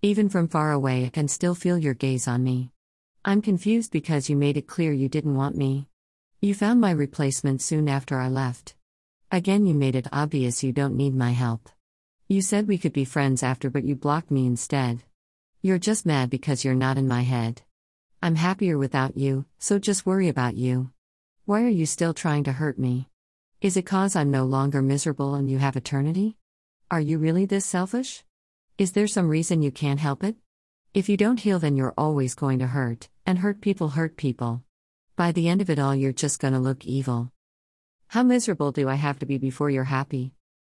Even from far away, I can still feel your gaze on me. I'm confused because you made it clear you didn't want me. You found my replacement soon after I left. Again, you made it obvious you don't need my help. You said we could be friends after, but you blocked me instead. You're just mad because you're not in my head. I'm happier without you, so just worry about you. Why are you still trying to hurt me? Is it cause I'm no longer miserable and you have eternity? Are you really this selfish? Is there some reason you can't help it? If you don't heal, then you're always going to hurt, and hurt people hurt people. By the end of it all, you're just gonna look evil. How miserable do I have to be before you're happy?